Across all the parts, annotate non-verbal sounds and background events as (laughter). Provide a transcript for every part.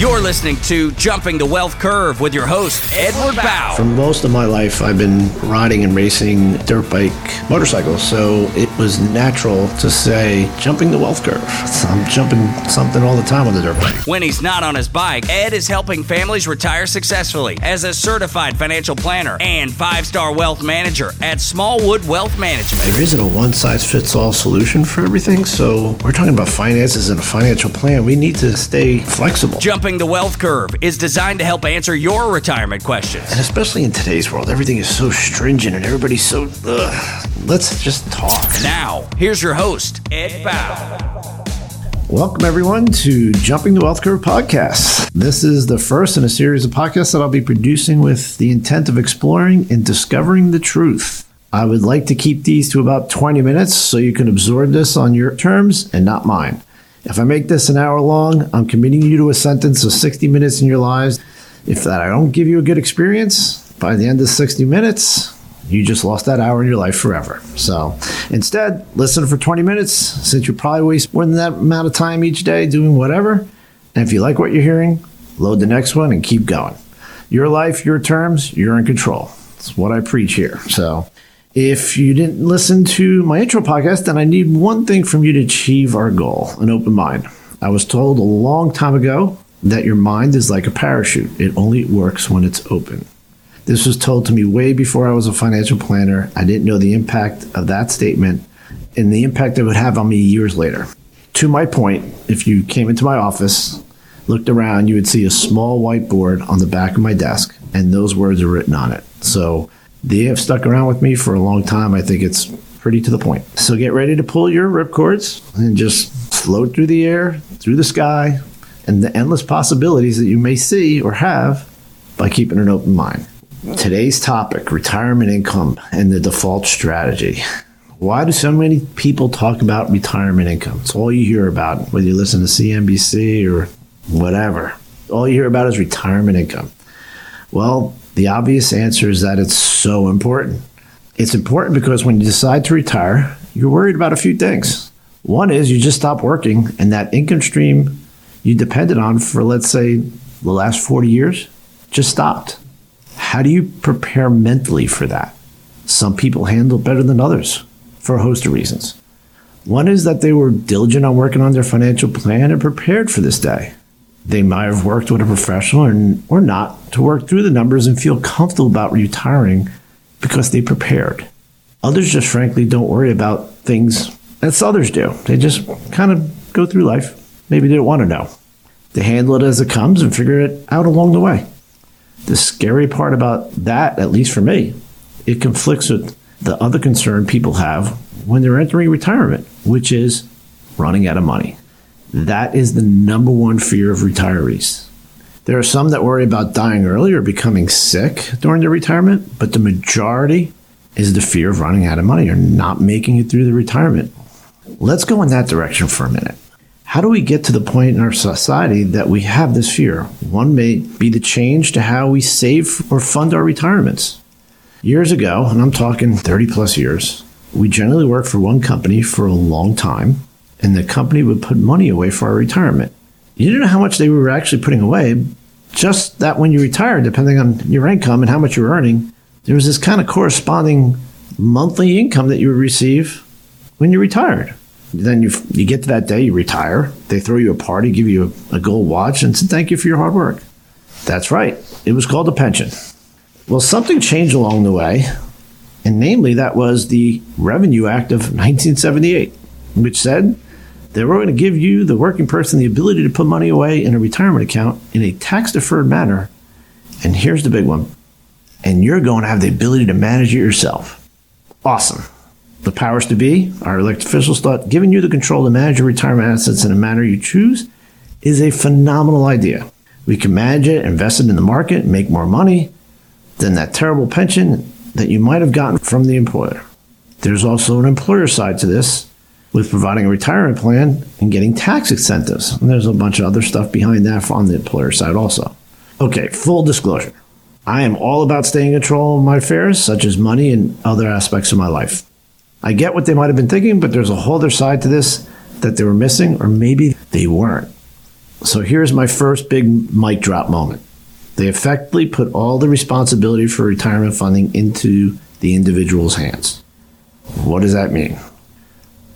You're listening to Jumping the Wealth Curve with your host, Edward Bao. For most of my life, I've been riding and racing dirt bike motorcycles, so it was natural to say jumping the wealth curve. I'm jumping something all the time on the dirt bike. When he's not on his bike, Ed is helping families retire successfully as a certified financial planner and five star wealth manager at Smallwood Wealth Management. There isn't a one size fits all solution for everything, so we're talking about finances and a financial plan. We need to stay flexible. Jumping the Wealth Curve is designed to help answer your retirement questions. And especially in today's world, everything is so stringent and everybody's so. Ugh. Let's just talk. Now, here's your host, Ed Bao. Welcome, everyone, to Jumping the Wealth Curve podcast. This is the first in a series of podcasts that I'll be producing with the intent of exploring and discovering the truth. I would like to keep these to about 20 minutes so you can absorb this on your terms and not mine. If I make this an hour long, I'm committing you to a sentence of 60 minutes in your lives. If that I don't give you a good experience, by the end of 60 minutes, you just lost that hour in your life forever. So instead, listen for 20 minutes since you probably waste more than that amount of time each day doing whatever. And if you like what you're hearing, load the next one and keep going. Your life, your terms, you're in control. That's what I preach here. So if you didn't listen to my intro podcast, then I need one thing from you to achieve our goal an open mind. I was told a long time ago that your mind is like a parachute, it only works when it's open. This was told to me way before I was a financial planner. I didn't know the impact of that statement and the impact it would have on me years later. To my point, if you came into my office, looked around, you would see a small whiteboard on the back of my desk, and those words are written on it. So, they have stuck around with me for a long time. I think it's pretty to the point. So get ready to pull your ripcords and just float through the air, through the sky, and the endless possibilities that you may see or have by keeping an open mind. Today's topic retirement income and the default strategy. Why do so many people talk about retirement income? It's all you hear about, whether you listen to CNBC or whatever. All you hear about is retirement income. Well, the obvious answer is that it's so important. It's important because when you decide to retire, you're worried about a few things. One is you just stop working and that income stream you depended on for, let's say, the last 40 years just stopped. How do you prepare mentally for that? Some people handle better than others for a host of reasons. One is that they were diligent on working on their financial plan and prepared for this day. They might have worked with a professional or, or not to work through the numbers and feel comfortable about retiring because they prepared. Others just frankly don't worry about things as others do. They just kind of go through life. Maybe they don't want to know. They handle it as it comes and figure it out along the way. The scary part about that, at least for me, it conflicts with the other concern people have when they're entering retirement, which is running out of money. That is the number one fear of retirees. There are some that worry about dying early or becoming sick during their retirement, but the majority is the fear of running out of money or not making it through the retirement. Let's go in that direction for a minute. How do we get to the point in our society that we have this fear? One may be the change to how we save or fund our retirements. Years ago, and I'm talking 30 plus years, we generally worked for one company for a long time and the company would put money away for our retirement. You didn't know how much they were actually putting away, just that when you retired, depending on your income and how much you were earning, there was this kind of corresponding monthly income that you would receive when you retired. Then you, you get to that day, you retire, they throw you a party, give you a, a gold watch, and say thank you for your hard work. That's right, it was called a pension. Well, something changed along the way, and namely, that was the Revenue Act of 1978, which said they were going to give you, the working person, the ability to put money away in a retirement account in a tax deferred manner. And here's the big one. And you're going to have the ability to manage it yourself. Awesome. The powers to be, our elected officials thought giving you the control to manage your retirement assets in a manner you choose is a phenomenal idea. We can manage it, invest it in the market, make more money than that terrible pension that you might have gotten from the employer. There's also an employer side to this with providing a retirement plan and getting tax incentives. And there's a bunch of other stuff behind that on the employer side also. Okay, full disclosure. I am all about staying in control of my affairs, such as money and other aspects of my life. I get what they might have been thinking, but there's a whole other side to this that they were missing, or maybe they weren't. So here's my first big mic drop moment. They effectively put all the responsibility for retirement funding into the individual's hands. What does that mean?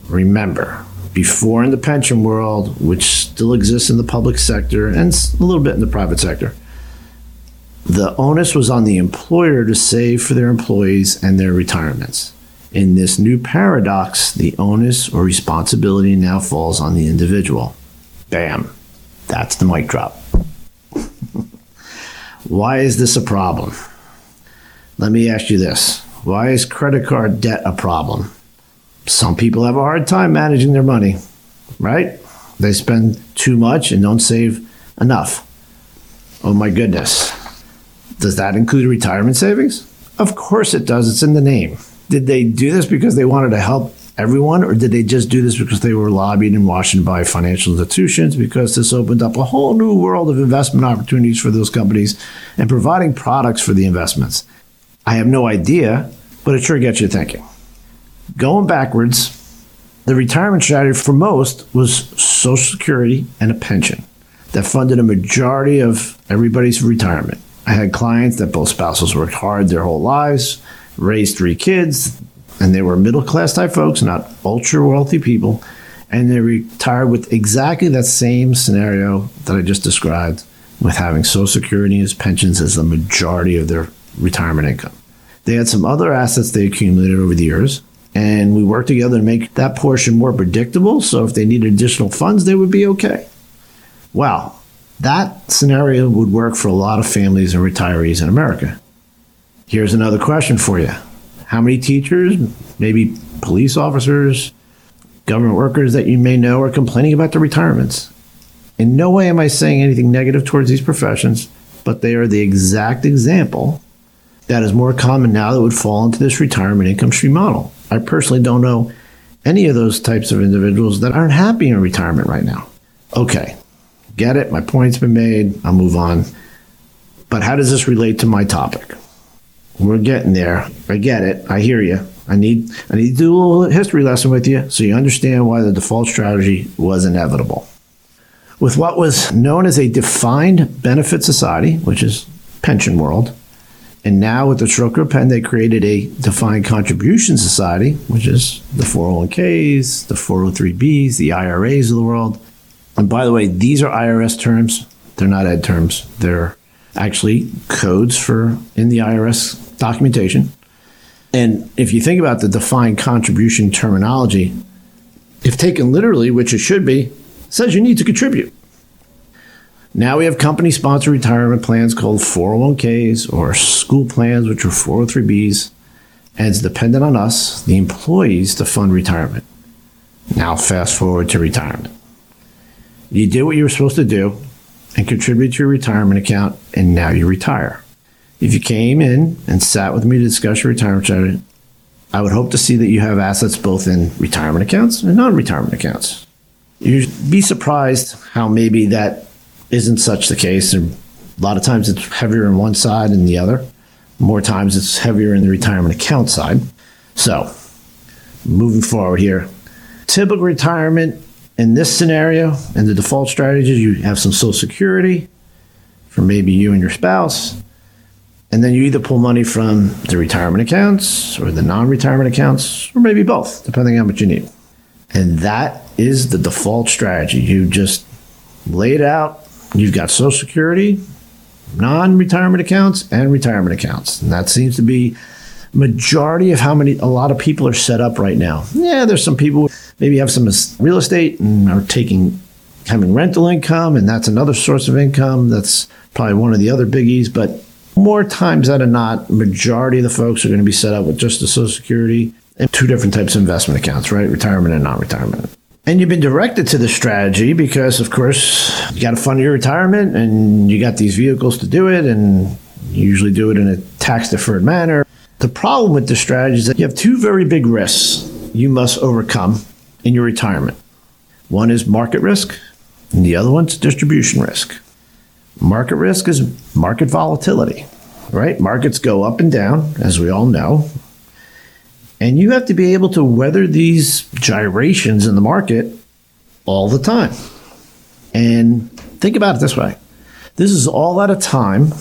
Remember, before in the pension world, which still exists in the public sector and a little bit in the private sector, the onus was on the employer to save for their employees and their retirements. In this new paradox, the onus or responsibility now falls on the individual. Bam. That's the mic drop. (laughs) Why is this a problem? Let me ask you this Why is credit card debt a problem? Some people have a hard time managing their money, right? They spend too much and don't save enough. Oh my goodness. Does that include retirement savings? Of course it does. It's in the name. Did they do this because they wanted to help everyone, or did they just do this because they were lobbied in Washington by financial institutions because this opened up a whole new world of investment opportunities for those companies and providing products for the investments? I have no idea, but it sure gets you thinking. Going backwards, the retirement strategy for most was Social Security and a pension that funded a majority of everybody's retirement. I had clients that both spouses worked hard their whole lives, raised three kids, and they were middle class type folks, not ultra wealthy people, and they retired with exactly that same scenario that I just described with having Social Security as pensions as the majority of their retirement income. They had some other assets they accumulated over the years, and we worked together to make that portion more predictable. So if they needed additional funds, they would be okay. Well, that scenario would work for a lot of families and retirees in America. Here's another question for you How many teachers, maybe police officers, government workers that you may know are complaining about their retirements? In no way am I saying anything negative towards these professions, but they are the exact example that is more common now that would fall into this retirement income stream model. I personally don't know any of those types of individuals that aren't happy in retirement right now. Okay, get it. My point's been made. I'll move on. But how does this relate to my topic? We're getting there. I get it. I hear you. I need I need to do a little history lesson with you so you understand why the default strategy was inevitable. With what was known as a defined benefit society, which is pension world, and now with the stroke pen, they created a defined contribution society, which is the 401ks, the 403bs, the IRAs of the world. And by the way, these are IRS terms. They're not ed terms. They're actually codes for in the IRS documentation. And if you think about the defined contribution terminology, if taken literally, which it should be, says you need to contribute. Now we have company sponsored retirement plans called 401ks or school plans, which are 403bs, and it's dependent on us, the employees, to fund retirement. Now, fast forward to retirement. You did what you were supposed to do and contribute to your retirement account, and now you retire. If you came in and sat with me to discuss your retirement strategy, I would hope to see that you have assets both in retirement accounts and non retirement accounts. You'd be surprised how maybe that isn't such the case. A lot of times it's heavier on one side than the other. More times it's heavier in the retirement account side. So, moving forward here, typical retirement in this scenario and the default strategies, you have some Social Security for maybe you and your spouse. And then you either pull money from the retirement accounts or the non retirement accounts, or maybe both, depending on what you need. And that is the default strategy. You just lay it out. You've got Social Security, non retirement accounts, and retirement accounts. And that seems to be majority of how many a lot of people are set up right now. Yeah, there's some people maybe have some real estate and are taking having rental income, and that's another source of income. That's probably one of the other biggies, but more times than not, majority of the folks are going to be set up with just the Social Security and two different types of investment accounts, right? Retirement and non-retirement. And you've been directed to the strategy because, of course, you got to fund your retirement and you got these vehicles to do it, and you usually do it in a tax deferred manner. The problem with this strategy is that you have two very big risks you must overcome in your retirement. One is market risk, and the other one's distribution risk. Market risk is market volatility, right? Markets go up and down, as we all know. And you have to be able to weather these gyrations in the market all the time. And Think about it this way this is all at a time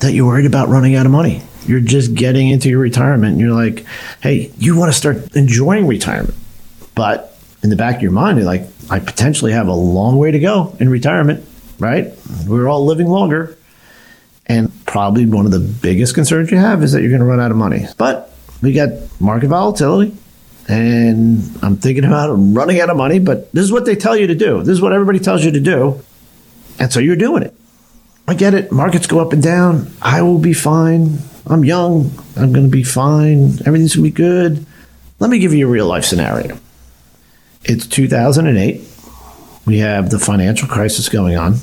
that you're worried about running out of money. You're just getting into your retirement and you're like, hey, you want to start enjoying retirement. But in the back of your mind, you're like, I potentially have a long way to go in retirement, right? We're all living longer. And probably one of the biggest concerns you have is that you're going to run out of money. But we got market volatility, and I'm thinking about running out of money, but this is what they tell you to do. This is what everybody tells you to do. And so you're doing it. I get it. Markets go up and down. I will be fine. I'm young. I'm going to be fine. Everything's going to be good. Let me give you a real life scenario. It's 2008. We have the financial crisis going on.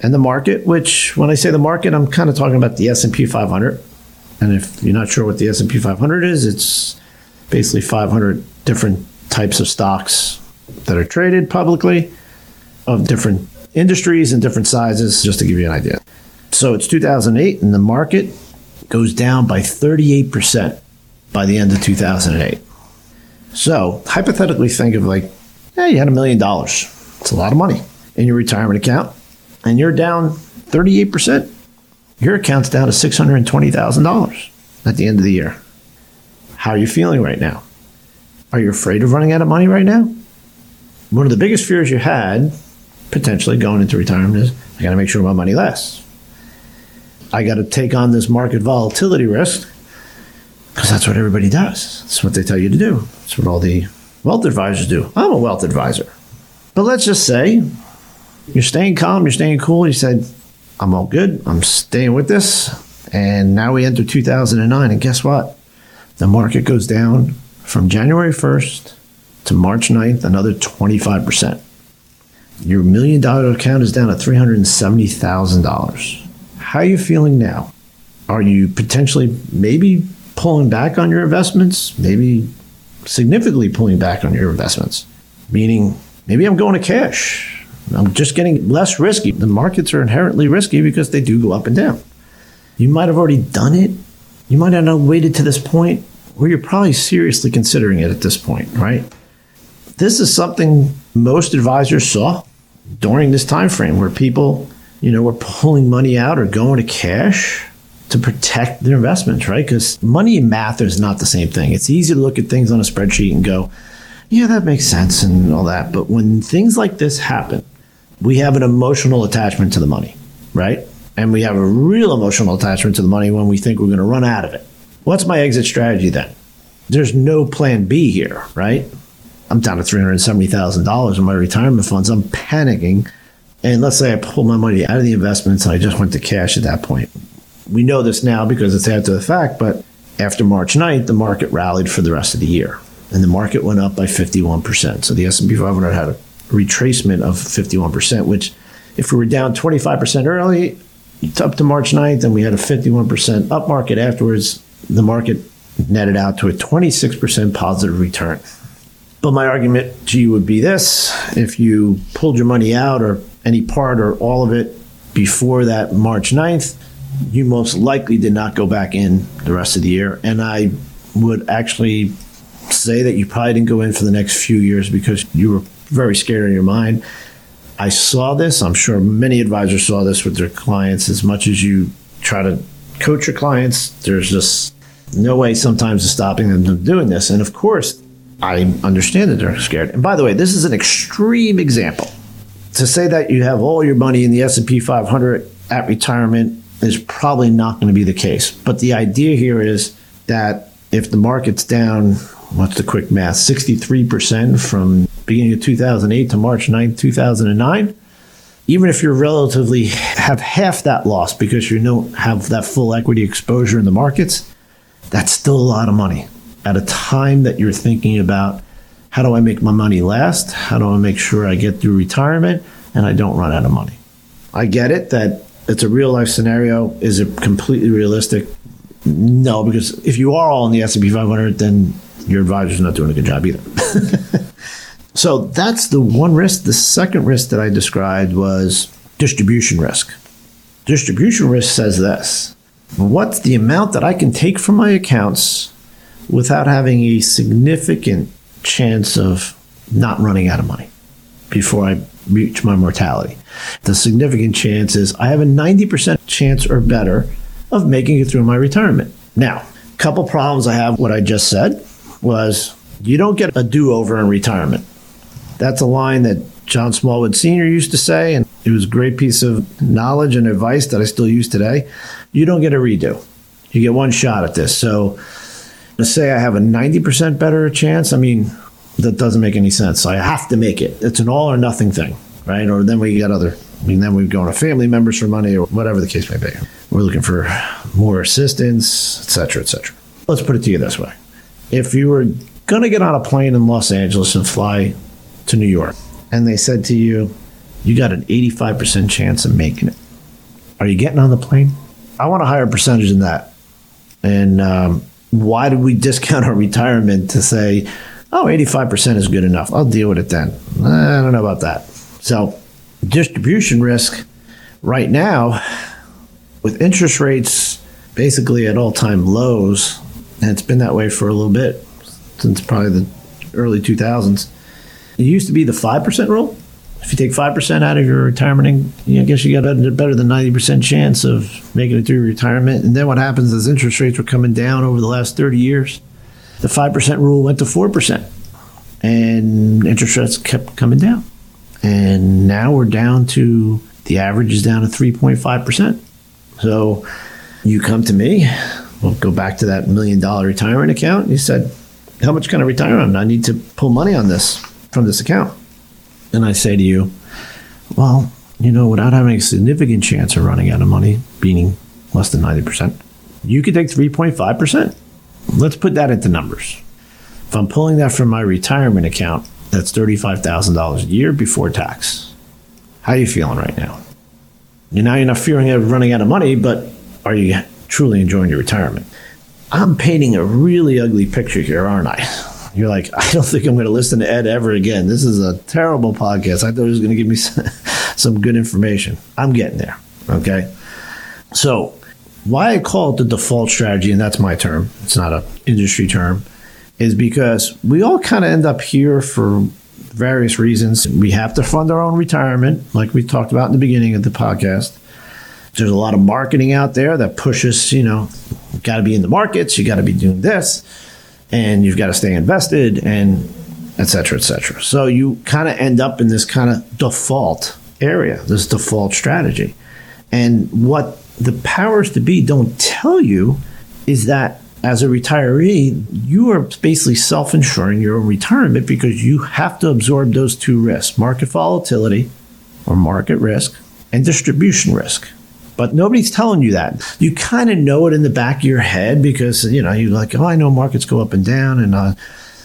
And the market, which when I say the market, I'm kind of talking about the S&P 500. And if you're not sure what the S&P 500 is, it's basically 500 different types of stocks that are traded publicly of different industries and different sizes, just to give you an idea. So it's 2008, and the market goes down by 38% by the end of 2008. So hypothetically, think of like, yeah, you had a million dollars. It's a lot of money in your retirement account, and you're down 38%. Your account's down to $620,000 at the end of the year. How are you feeling right now? Are you afraid of running out of money right now? One of the biggest fears you had potentially going into retirement is I got to make sure my money lasts. I got to take on this market volatility risk because that's what everybody does. That's what they tell you to do. That's what all the wealth advisors do. I'm a wealth advisor. But let's just say you're staying calm, you're staying cool. You said, I'm all good. I'm staying with this. And now we enter 2009. And guess what? the market goes down from January 1st to March 9th, another 25%. Your million dollar account is down to $370,000. How are you feeling now? Are you potentially maybe pulling back on your investments? Maybe significantly pulling back on your investments? Meaning, maybe I'm going to cash. I'm just getting less risky. The markets are inherently risky because they do go up and down. You might have already done it you might not have waited to this point, or you're probably seriously considering it at this point, right? This is something most advisors saw during this time frame where people, you know, were pulling money out or going to cash to protect their investments, right? Because money and math is not the same thing. It's easy to look at things on a spreadsheet and go, yeah, that makes sense and all that. But when things like this happen, we have an emotional attachment to the money, right? and we have a real emotional attachment to the money when we think we're going to run out of it. What's my exit strategy then? There's no plan B here, right? I'm down to $370,000 in my retirement funds. I'm panicking. And let's say I pull my money out of the investments and I just went to cash at that point. We know this now because it's after the fact, but after March 9th, the market rallied for the rest of the year. And the market went up by 51%. So the S&P 500 had a retracement of 51%, which if we were down 25% early, up to March 9th, and we had a 51% up market afterwards. The market netted out to a 26% positive return. But my argument to you would be this if you pulled your money out or any part or all of it before that March 9th, you most likely did not go back in the rest of the year. And I would actually say that you probably didn't go in for the next few years because you were very scary in your mind I saw this. I'm sure many advisors saw this with their clients. As much as you try to coach your clients, there's just no way sometimes of stopping them from doing this. And of course, I understand that they're scared. And by the way, this is an extreme example. To say that you have all your money in the S&P 500 at retirement is probably not going to be the case. But the idea here is that if the market's down, what's the quick math? 63% from beginning of 2008 to March 9, 2009, even if you're relatively have half that loss because you don't have that full equity exposure in the markets, that's still a lot of money at a time that you're thinking about how do I make my money last? How do I make sure I get through retirement and I don't run out of money? I get it that it's a real life scenario. Is it completely realistic? No, because if you are all in the S&P 500, then your advisor's not doing a good job either. (laughs) So that's the one risk. The second risk that I described was distribution risk. Distribution risk says this What's the amount that I can take from my accounts without having a significant chance of not running out of money before I reach my mortality. The significant chance is I have a 90% chance or better of making it through my retirement. Now, a couple problems I have what I just said was you don't get a do-over in retirement. That's a line that John Smallwood Sr. used to say, and it was a great piece of knowledge and advice that I still use today. You don't get a redo. You get one shot at this. So to say I have a 90% better chance, I mean, that doesn't make any sense. I have to make it. It's an all or nothing thing, right? Or then we get other, I mean, then we go to family members for money or whatever the case may be. We're looking for more assistance, et cetera, et cetera. Let's put it to you this way. If you were going to get on a plane in Los Angeles and fly to New York, and they said to you, you got an 85% chance of making it, are you getting on the plane? I want a higher percentage than that. And um, why did we discount (laughs) our retirement to say, oh, 85% is good enough? I'll deal with it then. I don't know about that. So, distribution risk right now, with interest rates basically at all time lows, and it's been that way for a little bit since probably the early 2000s. It used to be the 5% rule. If you take 5% out of your retirement, I guess you got a better than 90% chance of making it through retirement. And then what happens is interest rates were coming down over the last 30 years. The 5% rule went to 4%, and interest rates kept coming down. And now we're down to the average is down to 3.5%. So you come to me, we'll go back to that million dollar retirement account. You said, How much can I retire on? I need to pull money on this from this account. And I say to you, Well, you know, without having a significant chance of running out of money, being less than 90%, you could take 3.5%. Let's put that into numbers. If I'm pulling that from my retirement account, that's $35,000 a year before tax. How are you feeling right now? You now you're not fearing of running out of money, but are you truly enjoying your retirement? I'm painting a really ugly picture here, aren't I? (laughs) You're like, (laughs) I don't think I'm going to listen to Ed ever again. This is a terrible podcast. I thought he was going to give me (laughs) some good information. I'm getting there. Okay. So, why I call it the default strategy, and that's my term, it's not an industry term, is because we all kind of end up here for various reasons. We have to fund our own retirement, like we talked about in the beginning of the podcast. There's a lot of marketing out there that pushes, you know, got to be in the markets, you got to be doing this, and you've got to stay invested, and et cetera, et cetera. So you kind of end up in this kind of default area, this default strategy. And what the powers to be don't tell you is that as a retiree, you are basically self insuring your own retirement because you have to absorb those two risks market volatility or market risk and distribution risk. But nobody's telling you that. You kind of know it in the back of your head because, you know, you're like, oh, I know markets go up and down and uh,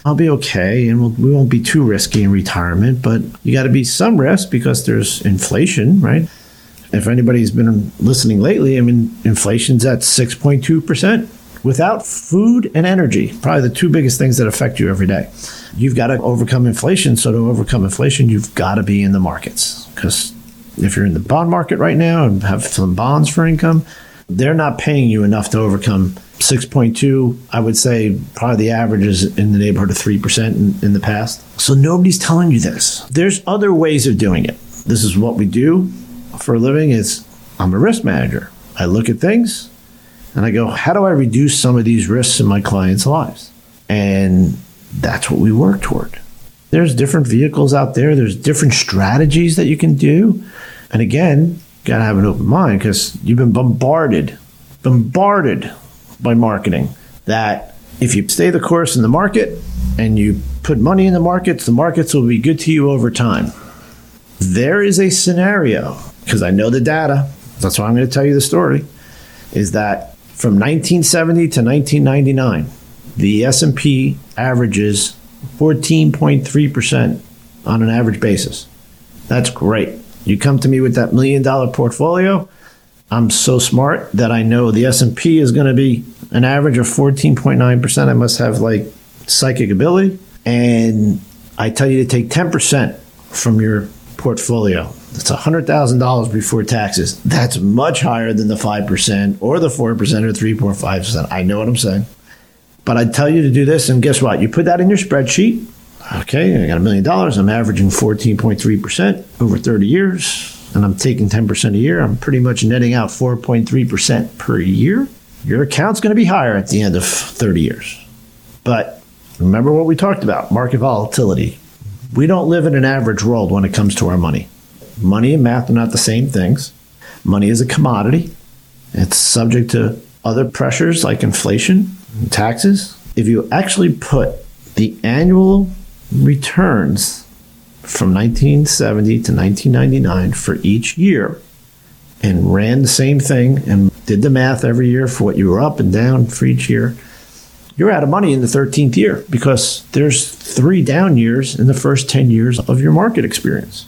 I'll be okay and we'll, we won't be too risky in retirement. But you got to be some risk because there's inflation, right? If anybody's been listening lately, I mean, inflation's at 6.2% without food and energy, probably the two biggest things that affect you every day. You've got to overcome inflation. So, to overcome inflation, you've got to be in the markets. Because if you're in the bond market right now and have some bonds for income, they're not paying you enough to overcome 6.2. I would say probably the average is in the neighborhood of 3% in, in the past. So, nobody's telling you this. There's other ways of doing it. This is what we do for a living is I'm a risk manager. I look at things, and I go, how do I reduce some of these risks in my clients' lives? And that's what we work toward. There's different vehicles out there, there's different strategies that you can do. And again, got to have an open mind because you've been bombarded, bombarded by marketing that if you stay the course in the market and you put money in the markets, the markets will be good to you over time. There is a scenario, because I know the data, that's why I'm going to tell you the story, is that from 1970 to 1999, the S&P averages 14.3% on an average basis. That's great. You come to me with that million dollar portfolio, I'm so smart that I know the S&P is going to be an average of 14.9%. I must have like psychic ability and I tell you to take 10% from your portfolio That's $100,000 before taxes. That's much higher than the 5% or the 4% or 3.5%. I know what I'm saying. But I tell you to do this, and guess what? You put that in your spreadsheet, Okay, I got a million dollars. I'm averaging 14.3% over 30 years, and I'm taking 10% a year. I'm pretty much netting out 4.3% per year. Your account's going to be higher at the end of 30 years. But remember what we talked about market volatility. We don't live in an average world when it comes to our money. Money and math are not the same things. Money is a commodity, it's subject to other pressures like inflation and taxes. If you actually put the annual returns from 1970 to 1999 for each year and ran the same thing and did the math every year for what you were up and down for each year, you're out of money in the 13th year because there's three down years in the first 10 years of your market experience.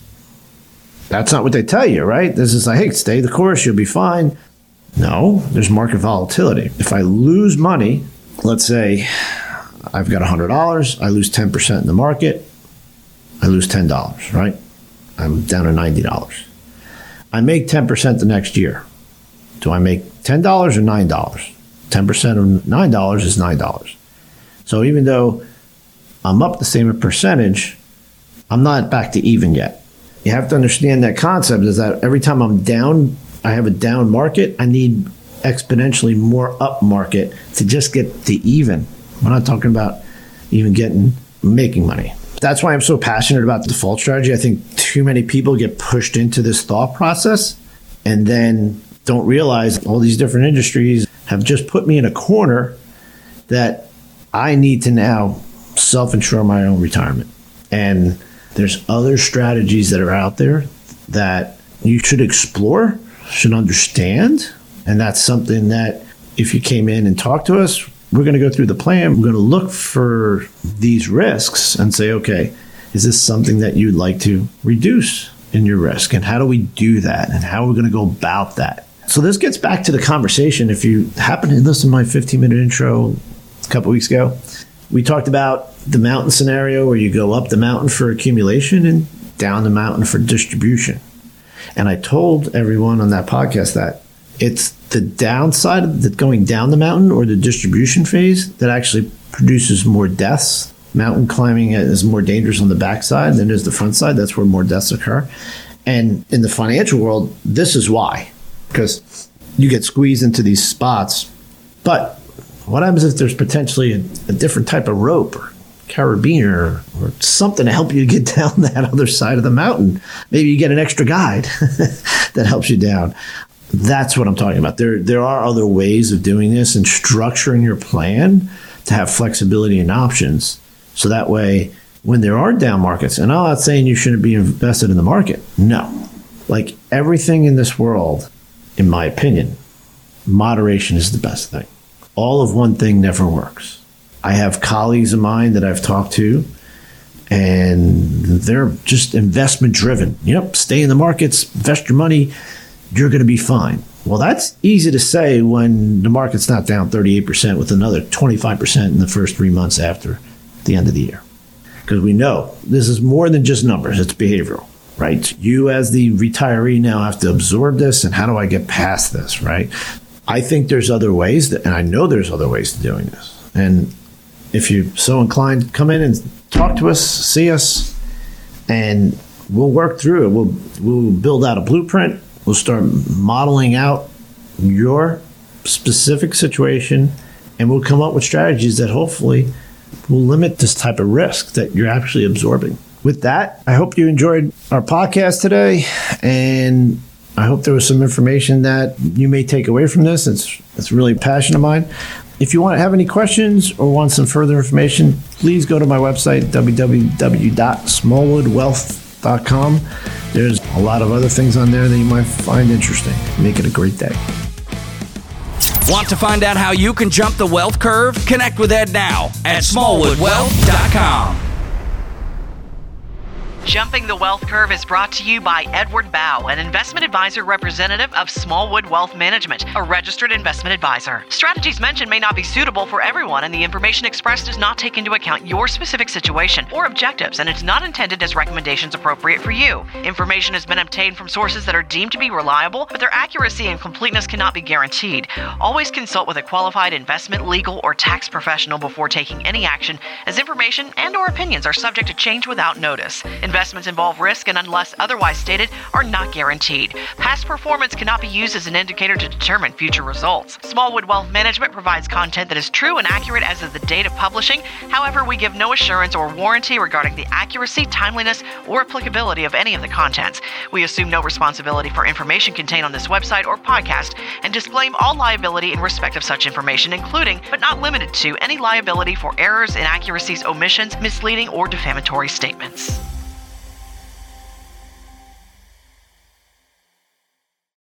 That's not what they tell you, right? This is like, hey, stay the course, you'll be fine. No, there's market volatility. If I lose money, let's say I've got $100, I lose 10% in the market, I lose $10, right? I'm down to $90. I make 10% the next year. Do I make $10 or $9? 10% of $9 is $9. So even though I'm up the same percentage, I'm not back to even yet. You have to understand that concept is that every time I'm down, I have a down market, I need exponentially more up market to just get to even. We're not talking about even getting making money. That's why I'm so passionate about the default strategy. I think too many people get pushed into this thought process and then don't realize all these different industries have just put me in a corner that I need to now self insure my own retirement. And there's other strategies that are out there that you should explore, should understand. And that's something that if you came in and talked to us, we're going to go through the plan. We're going to look for these risks and say, okay, is this something that you'd like to reduce in your risk? And how do we do that? And how are we going to go about that? So this gets back to the conversation. If you happen to listen to my 15 minute intro a couple weeks ago, we talked about the mountain scenario where you go up the mountain for accumulation and down the mountain for distribution. And I told everyone on that podcast that it's the downside of the going down the mountain or the distribution phase that actually produces more deaths. Mountain climbing is more dangerous on the backside than is the front side. That's where more deaths occur. And in the financial world, this is why, because you get squeezed into these spots. But what happens if there's potentially a, a different type of rope or carabiner or something to help you get (laughs) down that other side of the mountain? Maybe you get an extra guide (laughs) that helps you down. That's what I'm talking about. There, there are other ways of doing this and structuring your plan to have flexibility and options. So that way, when there are down markets, and I'm not saying you shouldn't be invested in the market. No. Like everything in this world, in my opinion, moderation is the best thing. All of one thing never works. I have colleagues of mine that I've talked to, and they're just investment driven. Yep, stay in the markets, invest your money you're going to be fine. Well, that's easy to say when the market's not down 38% with another 25% in the first three months after the end of the year. Because we know this is more than just numbers, it's behavioral, right? You, as the retiree, now have to absorb this, and how do I get past this, right? I think there's other ways, that, and I know there's other ways to doing this. And if you're so inclined, come in and talk to us, see us, and we'll work through it. We'll, we'll build out a blueprint We'll start modeling out your specific situation and we'll come up with strategies that hopefully will limit this type of risk that you're actually absorbing. With that, I hope you enjoyed our podcast today and I hope there was some information that you may take away from this. It's it's really a passion of mine. If you want to have any questions or want some further information, please go to my website www.smallwoodwealth.com. There's a lot of other things on there that you might find interesting. Make it a great day. Want to find out how you can jump the wealth curve? Connect with Ed now at smallwoodwealth.com. Jumping the Wealth Curve is brought to you by Edward Bao, an investment advisor representative of Smallwood Wealth Management, a registered investment advisor. Strategies mentioned may not be suitable for everyone, and the information expressed does not take into account your specific situation or objectives, and it's not intended as recommendations appropriate for you. Information has been obtained from sources that are deemed to be reliable, but their accuracy and completeness cannot be guaranteed. Always consult with a qualified investment, legal, or tax professional before taking any action, as information and or opinions are subject to change without notice. Investments involve risk and, unless otherwise stated, are not guaranteed. Past performance cannot be used as an indicator to determine future results. Smallwood Wealth Management provides content that is true and accurate as of the date of publishing. However, we give no assurance or warranty regarding the accuracy, timeliness, or applicability of any of the contents. We assume no responsibility for information contained on this website or podcast and disclaim all liability in respect of such information, including, but not limited to, any liability for errors, inaccuracies, omissions, misleading, or defamatory statements.